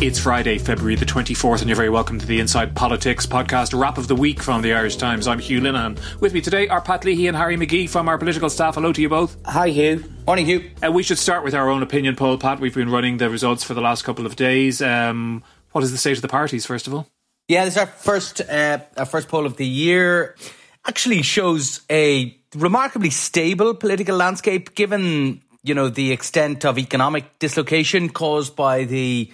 It's Friday, February the 24th, and you're very welcome to the Inside Politics podcast wrap of the week from the Irish Times. I'm Hugh Linehan. With me today are Pat Leahy and Harry McGee from our political staff. Hello to you both. Hi, Hugh. Morning, Hugh. Uh, we should start with our own opinion poll, Pat. We've been running the results for the last couple of days. Um, what is the state of the parties, first of all? Yeah, this is our first, uh, our first poll of the year. Actually shows a remarkably stable political landscape given, you know, the extent of economic dislocation caused by the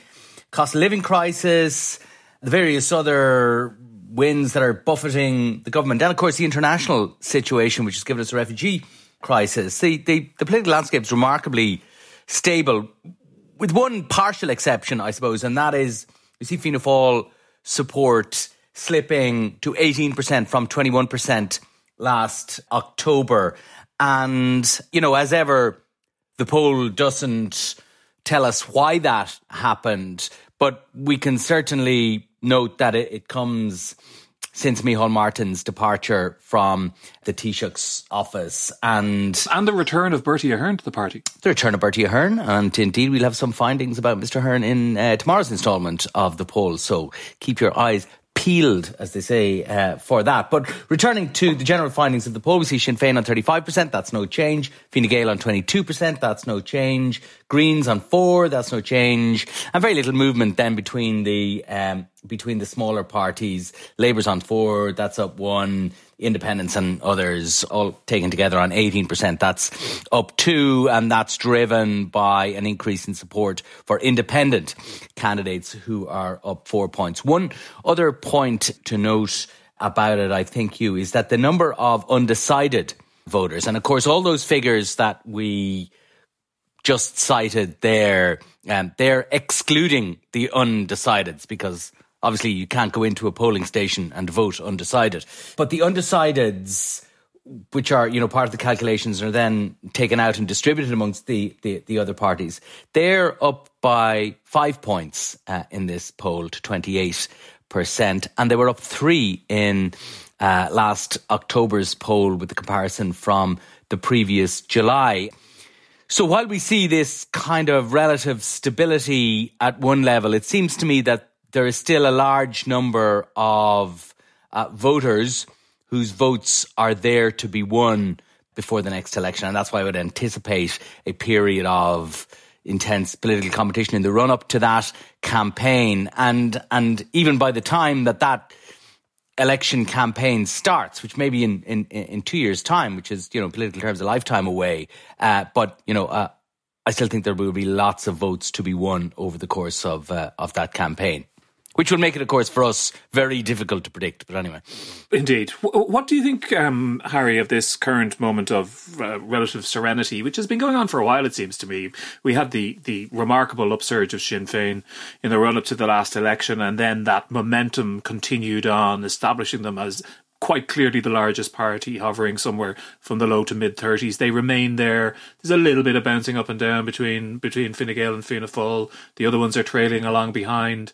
cost of living crisis, the various other winds that are buffeting the government, and of course the international situation, which has given us a refugee crisis. The, the, the political landscape is remarkably stable, with one partial exception, I suppose, and that is you see Fianna Fáil support slipping to 18% from 21% last October. And, you know, as ever, the poll doesn't tell us why that happened, but we can certainly note that it, it comes since Micheál Martin's departure from the Taoiseach's office and and the return of Bertie Ahern to the party. The return of Bertie Ahern, and indeed we'll have some findings about Mr. Ahern in uh, tomorrow's instalment of the poll. So keep your eyes peeled, as they say, uh, for that. But returning to the general findings of the poll, we see Sinn Féin on 35%, that's no change. Fine Gael on 22%, that's no change. Greens on 4 that's no change. And very little movement then between the, um, between the smaller parties. Labour's on 4 that's up 1 independents and others all taken together on 18%. That's up two, and that's driven by an increase in support for independent candidates who are up four points. One other point to note about it, I think, you, is that the number of undecided voters, and of course, all those figures that we just cited there, um, they're excluding the undecideds because Obviously, you can't go into a polling station and vote undecided. But the undecideds, which are, you know, part of the calculations are then taken out and distributed amongst the, the, the other parties, they're up by five points uh, in this poll to 28%. And they were up three in uh, last October's poll with the comparison from the previous July. So while we see this kind of relative stability at one level, it seems to me that there is still a large number of uh, voters whose votes are there to be won before the next election. And that's why I would anticipate a period of intense political competition in the run up to that campaign. And, and even by the time that that election campaign starts, which may be in, in, in two years' time, which is, you know, political terms, a lifetime away. Uh, but, you know, uh, I still think there will be lots of votes to be won over the course of, uh, of that campaign which will make it, of course, for us very difficult to predict. But anyway, indeed. What do you think, um, Harry, of this current moment of uh, relative serenity, which has been going on for a while? It seems to me we had the the remarkable upsurge of Sinn Féin in the run up to the last election, and then that momentum continued on, establishing them as quite clearly the largest party, hovering somewhere from the low to mid thirties. They remain there. There's a little bit of bouncing up and down between between Fine Gael and Fianna Fáil. The other ones are trailing along behind.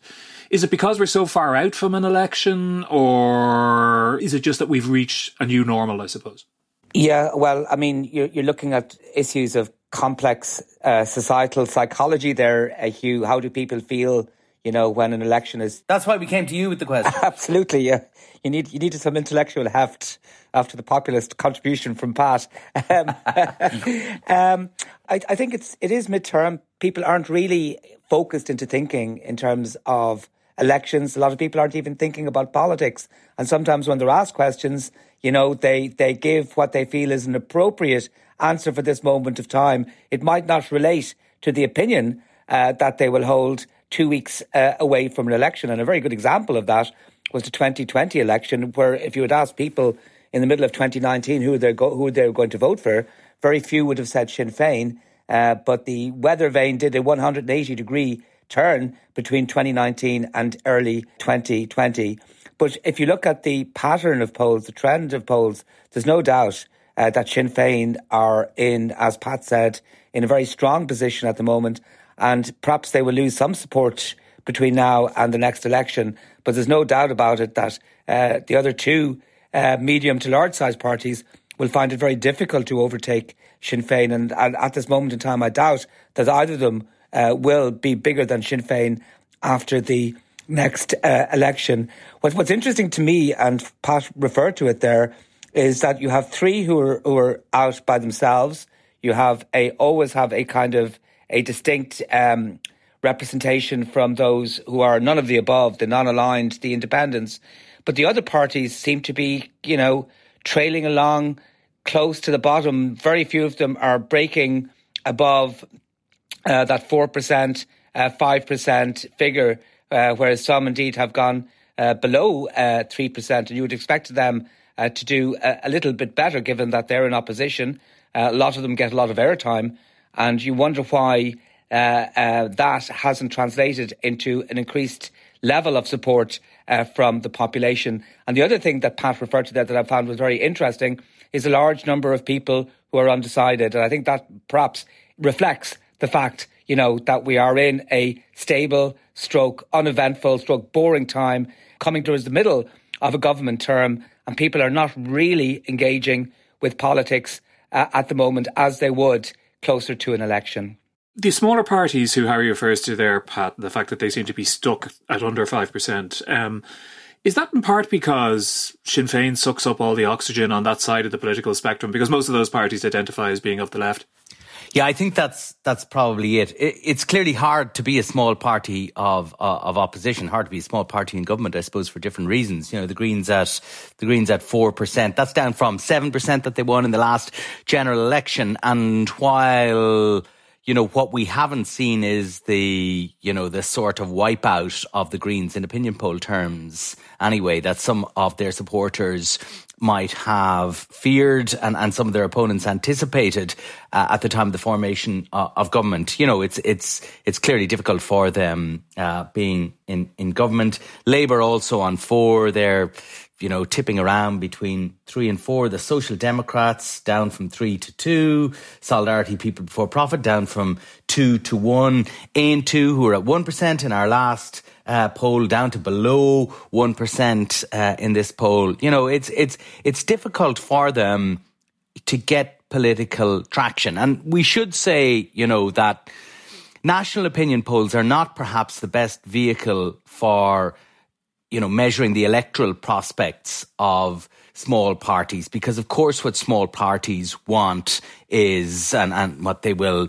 Is it because we're so far out from an election, or is it just that we've reached a new normal? I suppose. Yeah, well, I mean, you're, you're looking at issues of complex uh, societal psychology there, uh, Hugh. How do people feel, you know, when an election is? That's why we came to you with the question. Absolutely, yeah. You need you needed some intellectual heft after the populist contribution from Pat. Um, um, I, I think it's it is midterm. People aren't really focused into thinking in terms of elections. A lot of people aren't even thinking about politics. And sometimes when they're asked questions, you know, they, they give what they feel is an appropriate answer for this moment of time. It might not relate to the opinion uh, that they will hold two weeks uh, away from an election. And a very good example of that was the 2020 election, where if you had asked people in the middle of 2019 who they're, go- who they're going to vote for, very few would have said Sinn Féin. Uh, but the weather vane did a 180 degree turn between 2019 and early 2020. But if you look at the pattern of polls, the trend of polls, there's no doubt uh, that Sinn Féin are in, as Pat said, in a very strong position at the moment. And perhaps they will lose some support between now and the next election. But there's no doubt about it that uh, the other two uh, medium to large size parties will find it very difficult to overtake Sinn Féin. And, and at this moment in time, I doubt that either of them uh, will be bigger than Sinn Féin after the next uh, election. What, what's interesting to me, and Pat referred to it there, is that you have three who are who are out by themselves. You have a always have a kind of a distinct um, representation from those who are none of the above, the non-aligned, the independents. But the other parties seem to be, you know, trailing along close to the bottom. Very few of them are breaking above uh, that 4%, uh, 5% figure, uh, whereas some indeed have gone uh, below 3%. Uh, and you would expect them uh, to do a, a, little bit better given that they're in opposition. a lot of them get a lot of airtime. And you wonder why that hasn't translated into an increased level of support uh, from the population. And the other thing that Pat referred to there that I found was very interesting is a large number of people who are undecided. And I think that perhaps reflects the fact, you know, that we are in a stable, stroke, uneventful, stroke, boring time coming towards the middle of a government term. And people are not really engaging with politics uh, at the moment as they would closer to an election. The smaller parties who Harry refers to there, Pat, the fact that they seem to be stuck at under 5%, um, is that in part because Sinn Féin sucks up all the oxygen on that side of the political spectrum? Because most of those parties identify as being of the left. Yeah, I think that's that's probably it. it. It's clearly hard to be a small party of uh, of opposition. Hard to be a small party in government, I suppose, for different reasons. You know, the Greens at the Greens at four percent. That's down from seven percent that they won in the last general election. And while you know, what we haven't seen is the, you know, the sort of wipeout of the Greens in opinion poll terms anyway, that some of their supporters might have feared and, and some of their opponents anticipated uh, at the time of the formation uh, of government. You know, it's it's it's clearly difficult for them uh, being in, in government. Labour also on four. They're you know, tipping around between three and four. The Social Democrats down from three to two. Solidarity People Before Profit down from two to one. Aontú, two, who are at 1% in our last uh, poll, down to below 1% uh, in this poll. You know, it's, it's, it's difficult for them to get political traction. And we should say, you know, that national opinion polls are not perhaps the best vehicle for you know, measuring the electoral prospects of small parties because of course what small parties want is and, and what they will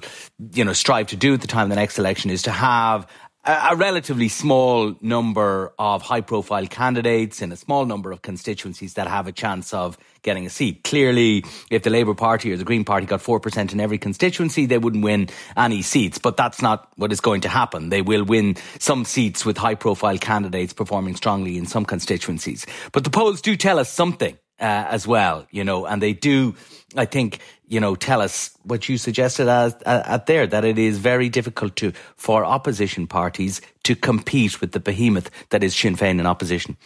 you know strive to do at the time of the next election is to have a relatively small number of high profile candidates in a small number of constituencies that have a chance of getting a seat. Clearly, if the Labour Party or the Green Party got 4% in every constituency, they wouldn't win any seats. But that's not what is going to happen. They will win some seats with high profile candidates performing strongly in some constituencies. But the polls do tell us something uh, as well, you know, and they do, I think, you know, tell us what you suggested as, at there that it is very difficult to for opposition parties to compete with the behemoth that is Sinn Féin in opposition.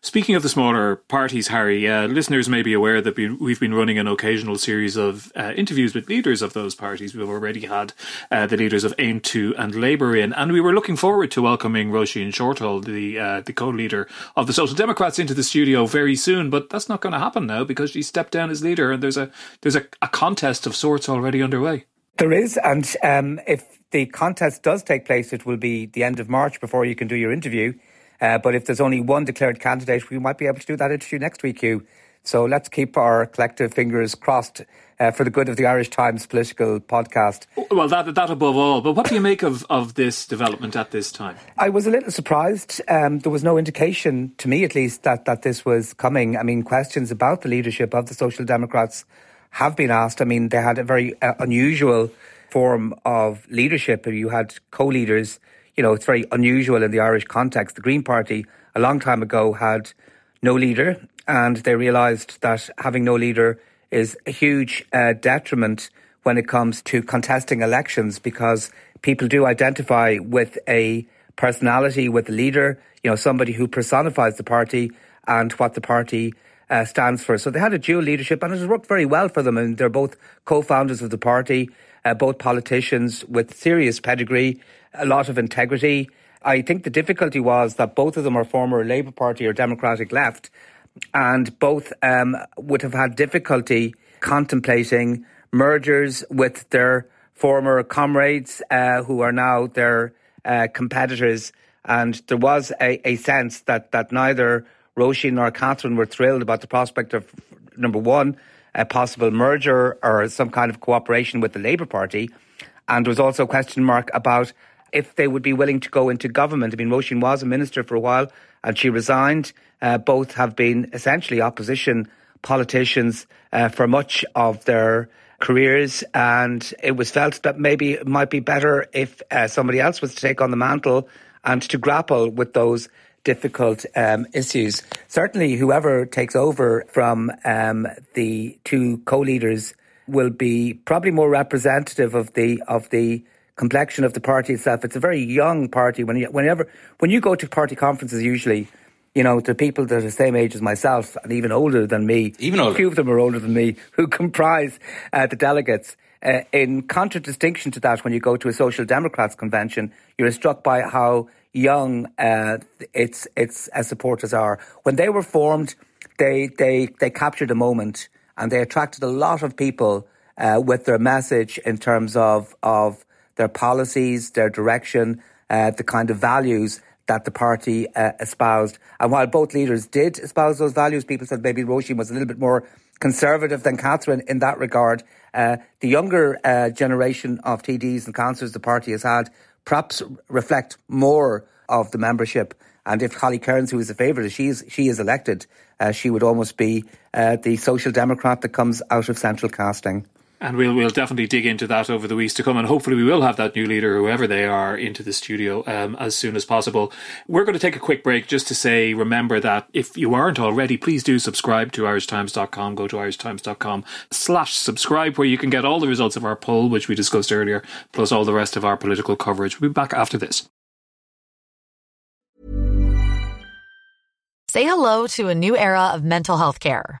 Speaking of the smaller parties, Harry, uh, listeners may be aware that we've been running an occasional series of uh, interviews with leaders of those parties. We've already had uh, the leaders of Aontú and Labour in, and we were looking forward to welcoming Roisin Shortall, the uh, the co-leader of the Social Democrats, into the studio very soon. But that's not going to happen now because she stepped down as leader, and there's a there's a, a contest of sorts already underway. There is, and um, if the contest does take place, it will be the end of March before you can do your interview. Uh, but if there's only one declared candidate, we might be able to do that interview next week, Hugh. So let's keep our collective fingers crossed uh, for the good of the Irish Times political podcast. Well, that that above all. But what do you make of, of this development at this time? I was a little surprised. Um, there was no indication, to me at least, that, that this was coming. I mean, questions about the leadership of the Social Democrats have been asked. I mean, they had a very uh, unusual form of leadership. You had co-leaders you know, it's very unusual in the Irish context. The Green Party, a long time ago, had no leader, and they realised that having no leader is a huge uh, detriment when it comes to contesting elections because people do identify with a personality, with a leader, you know, somebody who personifies the party and what the party uh, stands for. So they had a dual leadership and it has worked very well for them. And they're both co-founders of the party, uh, both politicians with serious pedigree, a lot of integrity. I think the difficulty was that both of them are former Labour Party or Democratic left, and both um, would have had difficulty contemplating mergers with their former comrades uh, who are now their uh, competitors. And there was a, a, sense that, that neither Roisin nor Catherine were thrilled about the prospect of, number one, a possible merger or some kind of cooperation with the Labour Party. And there was also a question mark about if they would be willing to go into government. I mean, Roisin was a minister for a while and she resigned. Uh, both have been essentially opposition politicians uh, for much of their careers, and it was felt that maybe it might be better if uh, somebody else was to take on the mantle and to grapple with those difficult um, issues. Certainly, whoever takes over from um, the two co-leaders will be probably more representative of the of the complexion of the party itself. It's a very young party. When you, whenever when you go to party conferences, usually you know, the people that are the same age as myself and even older than me. Even older. A few of them are older than me who comprise uh, the delegates. Uh, in contradistinction to that, when you go to a Social Democrats convention, you're struck by how young uh, its its uh, supporters are. When they were formed, they they they captured a moment and they attracted a lot of people uh, with their message in terms of of their policies, their direction, uh, the kind of values that the party uh, espoused. And while both leaders did espouse those values, people said maybe Roisin was a little bit more conservative than Catherine in that regard. Uh, the younger uh, generation of TDs and councillors the party has had perhaps reflect more of the membership. And if Holly Cairns, who is a favourite, she is, she is elected, uh, she would almost be uh, the social democrat that comes out of central casting. And we'll we'll definitely dig into that over the weeks to come, and hopefully we will have that new leader, whoever they are, into the studio um, as soon as possible. We're going to take a quick break just to say, remember that if you aren't already, please do subscribe to irishtimes.com. Go to irishtimes.com slash subscribe, where you can get all the results of our poll, which we discussed earlier, plus all the rest of our political coverage. We'll be back after this. Say hello to a new era of mental health care.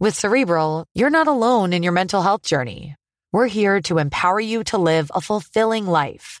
With Cerebral, you're not alone in your mental health journey. We're here to empower you to live a fulfilling life.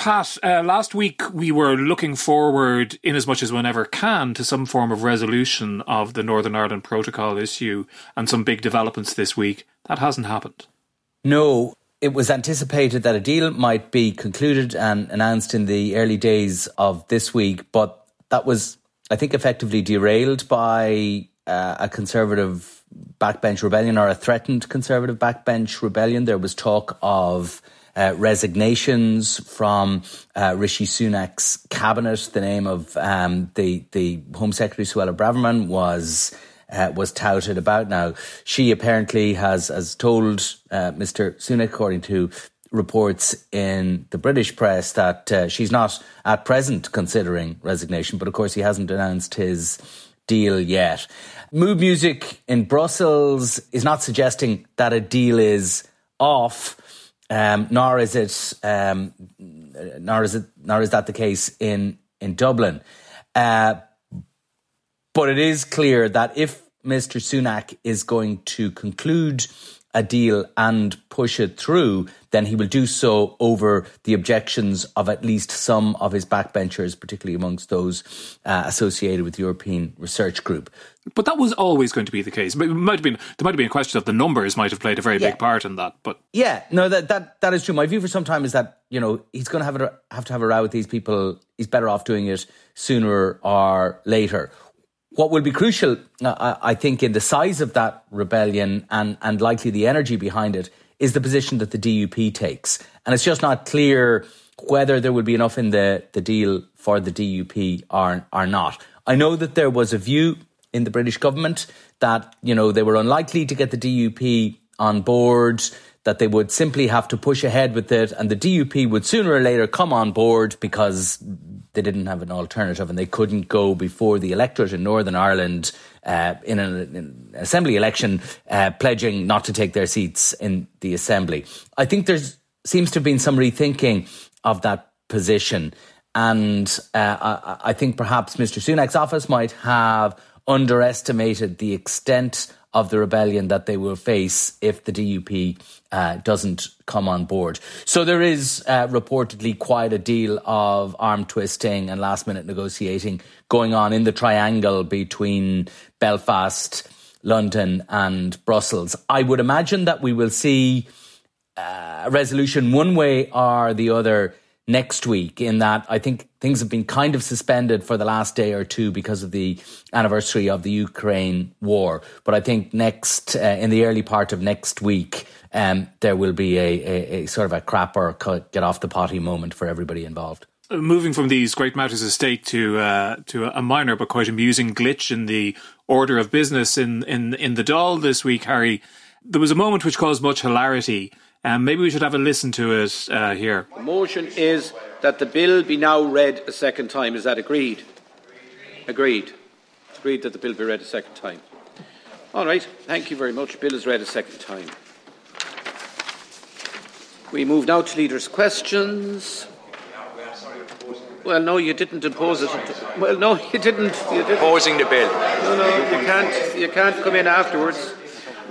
Pat, uh, last week we were looking forward, in as much as one ever can, to some form of resolution of the Northern Ireland Protocol issue and some big developments this week. That hasn't happened. No, it was anticipated that a deal might be concluded and announced in the early days of this week, but that was, I think, effectively derailed by uh, a conservative backbench rebellion or a threatened conservative backbench rebellion. There was talk of uh, resignations from uh, Rishi Sunak's cabinet. The name of um, the the Home Secretary Suella Braverman was. Uh, was touted about now. She apparently has, has told uh, Mr. Sunak, according to reports in the British press, that uh, she's not at present considering resignation. But of course, he hasn't announced his deal yet. Mood music in Brussels is not suggesting that a deal is off. Um, nor is it, um, nor is it, nor is that the case in in Dublin. Uh, but it is clear that if Mr. Sunak is going to conclude a deal and push it through, then he will do so over the objections of at least some of his backbenchers, particularly amongst those uh, associated with the European Research Group. But that was always going to be the case. It might have been there might have been a question of the numbers might have played a very yeah. big part in that. But yeah, no, that that that is true. My view for some time is that you know he's going to have a, have to have a row with these people. He's better off doing it sooner or later. What will be crucial, uh, I think, in the size of that rebellion and, and likely the energy behind it is the position that the DUP takes. And it's just not clear whether there will be enough in the, the deal for the DUP or, or not. I know that there was a view in the British government that, you know, they were unlikely to get the DUP on board that they would simply have to push ahead with it and the DUP would sooner or later come on board because they didn't have an alternative and they couldn't go before the electorate in Northern Ireland uh, in, an, in, assembly election uh, pledging not to take their seats in the assembly. I think there seems to have been some rethinking of that position. And uh, I, I think perhaps Mr. Sunak's office might have underestimated the extent of the rebellion that they will face if the DUP uh, doesn't come on board. So there is uh, reportedly quite a deal of arm twisting and last minute negotiating going on in the triangle between Belfast, London, and Brussels. I would imagine that we will see uh, a resolution one way or the other next week in that I think things have been kind of suspended for the last day or two because of the anniversary of the Ukraine war. But I think next, uh, in the early part of next week, um, there will be a, a, a, sort of a crapper get off the potty moment for everybody involved. Uh, moving from these great matters of state to uh, to a minor but quite amusing glitch in the order of business in in in the Dáil this week, Harry, there was a moment which caused much hilarity um, maybe we should have a listen to it uh, here. The motion is that the bill be now read a second time. Is that agreed? Agreed. It's agreed that the bill be read a second time. All right. Thank you very much. Bill is read a second time. We move now to leaders' questions. Well, no, you didn't impose it. Well, no, you didn't. You didn't. Opposing the bill. No, no, you can't. You can't come in afterwards.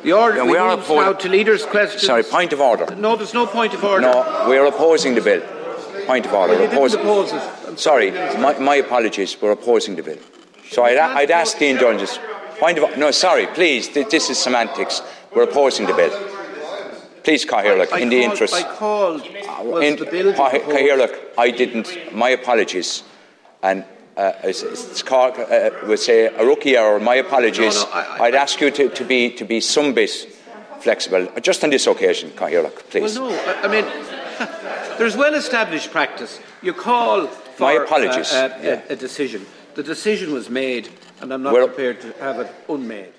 The order no, we, we are oppo- now to leaders' questions. Sorry, point of order. No, there's no point of order. No, we are opposing the bill. Point of order. Well, opposing. Oppose it. Sorry, my, my, apologies. We're opposing the bill. So I'd, I'd ask the indulgence. Point of no, sorry, please. This is semantics. We're opposing the bill. Please, Cathaoirleach, in the interest. I called. Uh, was in, the bill Cathaoirleach, I didn't. My apologies. And uh, it's called, uh, we say a rookie error. My apologies. No, no, I, would ask you to, to, be to be some bit flexible, just on this occasion, Cathaoirleach, please. Well, no, I mean, there's well-established practice. You call for My apologies. Uh, uh, yeah. a, a, decision. The decision was made, and I'm not We're, prepared to have it unmade.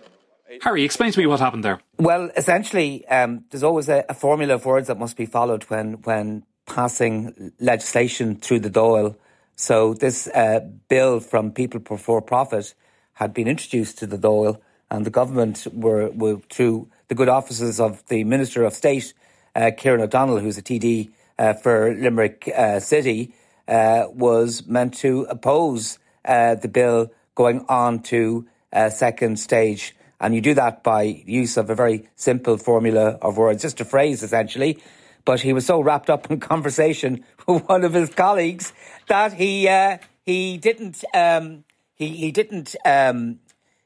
Harry, explain to me what happened there. Well, essentially, um, there's always a, a, formula of words that must be followed when when passing legislation through the Dáil. So this uh, bill from People Before Profit had been introduced to the Dáil, and the government were, were through the good offices of the Minister of State, uh, Kieran O'Donnell, who's a TD uh, for Limerick uh, City, uh, was meant to oppose uh, the bill going on to a second stage. And you do that by use of a very simple formula of words, just a phrase essentially but he was so wrapped up in conversation with one of his colleagues that he uh, he didn't um, he he didn't um,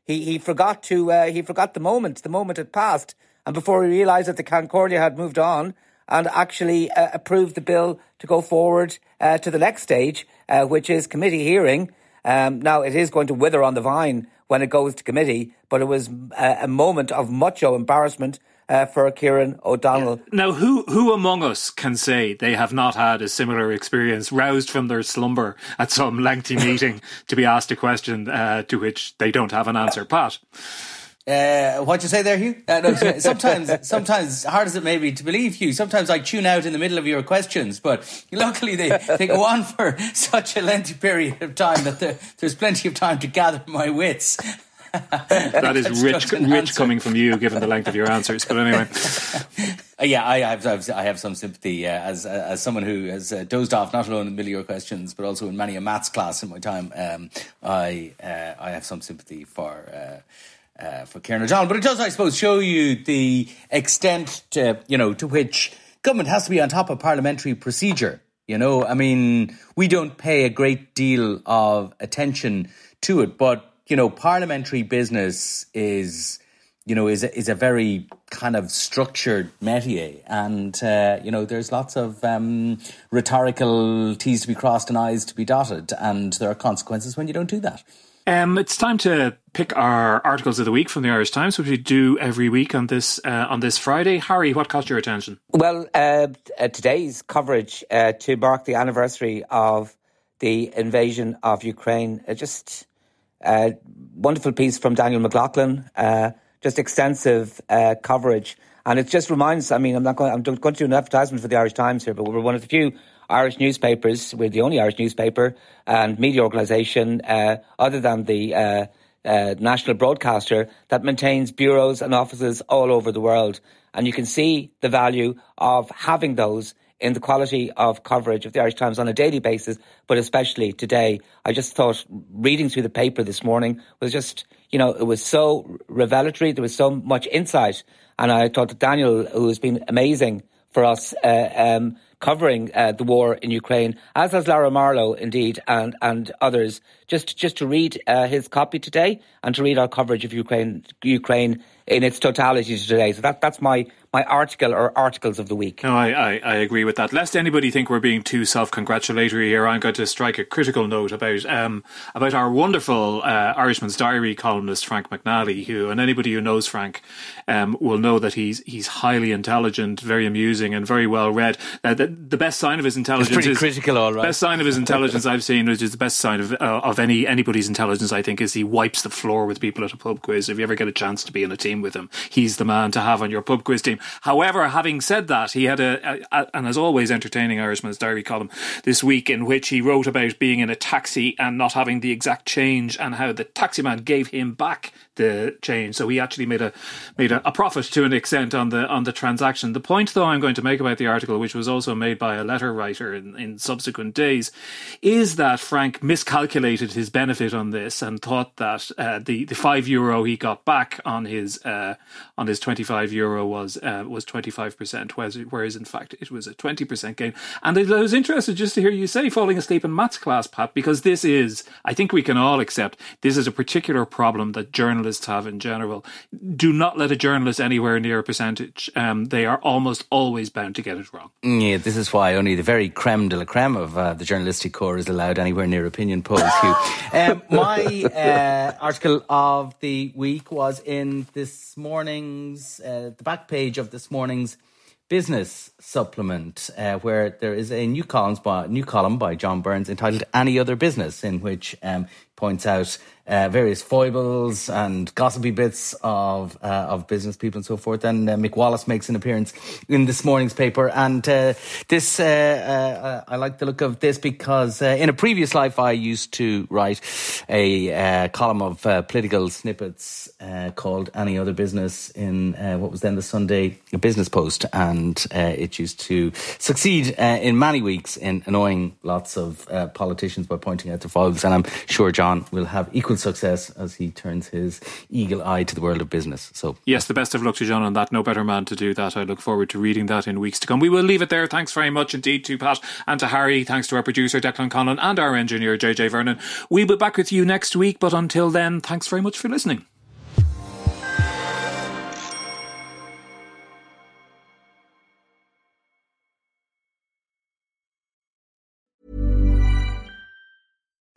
he he forgot to uh, he forgot the moment. The moment had passed, and before he realised that the Ceann Comhairle had moved on and actually uh, approved the bill to go forward uh, to the next stage, uh, which is committee hearing. Um, now it is going to wither on the vine when it goes to committee, but it was a, a moment of mucho embarrassment uh, for Kieran O'Donnell. Now, who who among us can say they have not had a similar experience, roused from their slumber at some lengthy meeting to be asked a question uh, to which they don't have an answer? Pat. Uh, what you say there, Hugh? Uh, no, sometimes, sometimes hard as it may be to believe, Hugh. Sometimes I tune out in the middle of your questions, but luckily they, they go on for such a lengthy period of time that there, there's plenty of time to gather my wits. that is rich, rich coming from you, given the length of your answers. But anyway, uh, yeah, I have, I have some sympathy uh, as uh, as someone who has uh, dozed off not alone in the middle of your questions, but also in many a maths class in my time. Um, I uh, I have some sympathy for. Uh, for Kieran O'Donnell, but it does, I suppose, show you the extent, to, you know, to which government has to be on top of parliamentary procedure. You know, I mean, we don't pay a great deal of attention to it, but you know, parliamentary business is, you know, is a, is a very kind of structured métier, and uh, you know, there's lots of um, rhetorical T's to be crossed and I's to be dotted, and there are consequences when you don't do that. Um, it's time to pick our articles of the week from the Irish Times, which we do every week on this uh, on this Friday. Harry, what caught your attention? Well, uh, uh, today's coverage uh, to mark the anniversary of the invasion of Ukraine, uh, just uh, wonderful piece from Daniel McLaughlin, uh, just extensive uh, coverage. And it just reminds, I mean, I'm not going, I'm going to do an advertisement for the Irish Times here, but we're one of the few Irish newspapers. We're the only Irish newspaper and media organisation, uh, other than the uh, national broadcaster, that maintains bureaus and offices all over the world. And you can see the value of having those in the quality of coverage of the Irish Times on a daily basis, but especially today. I just thought reading through the paper this morning was just, you know, it was so revelatory. There was so much insight. And I thought that Daniel, who has been amazing for us, uh, um, covering uh, the war in Ukraine, as has Lara Marlowe, indeed, and and others. Just just to read uh, his copy today and to read our coverage of Ukraine Ukraine in its totality today. So that that's my my article or articles of the week. No, I, I, I agree with that. Lest anybody think we're being too self congratulatory here, I'm going to strike a critical note about um, about our wonderful uh, Irishman's Diary columnist Frank McNally, who and anybody who knows Frank um, will know that he's he's highly intelligent, very amusing, and very well read. Uh, the, the, best sign of his intelligence it's pretty is critical, all right. Best sign of his intelligence I've seen, which is the best sign of uh, of any anybody's intelligence, I think, is he wipes the floor with people at a pub quiz. If you ever get a chance to be in a team with him, he's the man to have on your pub quiz team. However, having said that, he had a, a, a and as always entertaining Irishman's Diary column this week in which he wrote about being in a taxi and not having the exact change and how the taxi man gave him back the change. So he actually made a made a, a, profit to an extent on the on the transaction. The point, though, I'm going to make about the article, which was also made by a letter writer in, in subsequent days, is that Frank miscalculated his benefit on this and thought that uh, the the five euro he got back on his uh, on his twenty five euro was uh, was twenty five percent, whereas whereas in fact it was a twenty percent gain. And I was interested just to hear you say falling asleep in maths class, Pat, because this is I think we can all accept this is a particular problem that journalists journalists have in general. Do not let a journalist anywhere near a percentage. Um, they are almost always bound to get it wrong. Yeah, this is why only the very creme de la creme of uh, the journalistic corps is allowed anywhere near opinion polls. um, my uh, article of the week was in this morning's, uh, the back page of this morning's business supplement, uh, where there is a new column by new column by John Burns entitled "Any Other Business," in which um, points out uh, various foibles and gossipy bits of uh, of business people and so forth. And uh, Mick Wallace makes an appearance in this morning's paper. And uh, this, uh, uh, I like the look of this because in a previous life I used to write a column of political snippets called "Any Other Business" in what was then the Sunday Business Post, and it used to succeed in many weeks in annoying lots of politicians by pointing out their foibles. And I'm sure John will have equal success as he turns his eagle eye to the world of business. So yes, the best of luck to John on that. No better man to do that. I look forward to reading that in weeks to come. We will leave it there. Thanks very much indeed to Pat and to Harry. Thanks to our producer Declan Conlon and our engineer JJ Vernon. We'll be back with you next week. But until then, thanks very much for listening.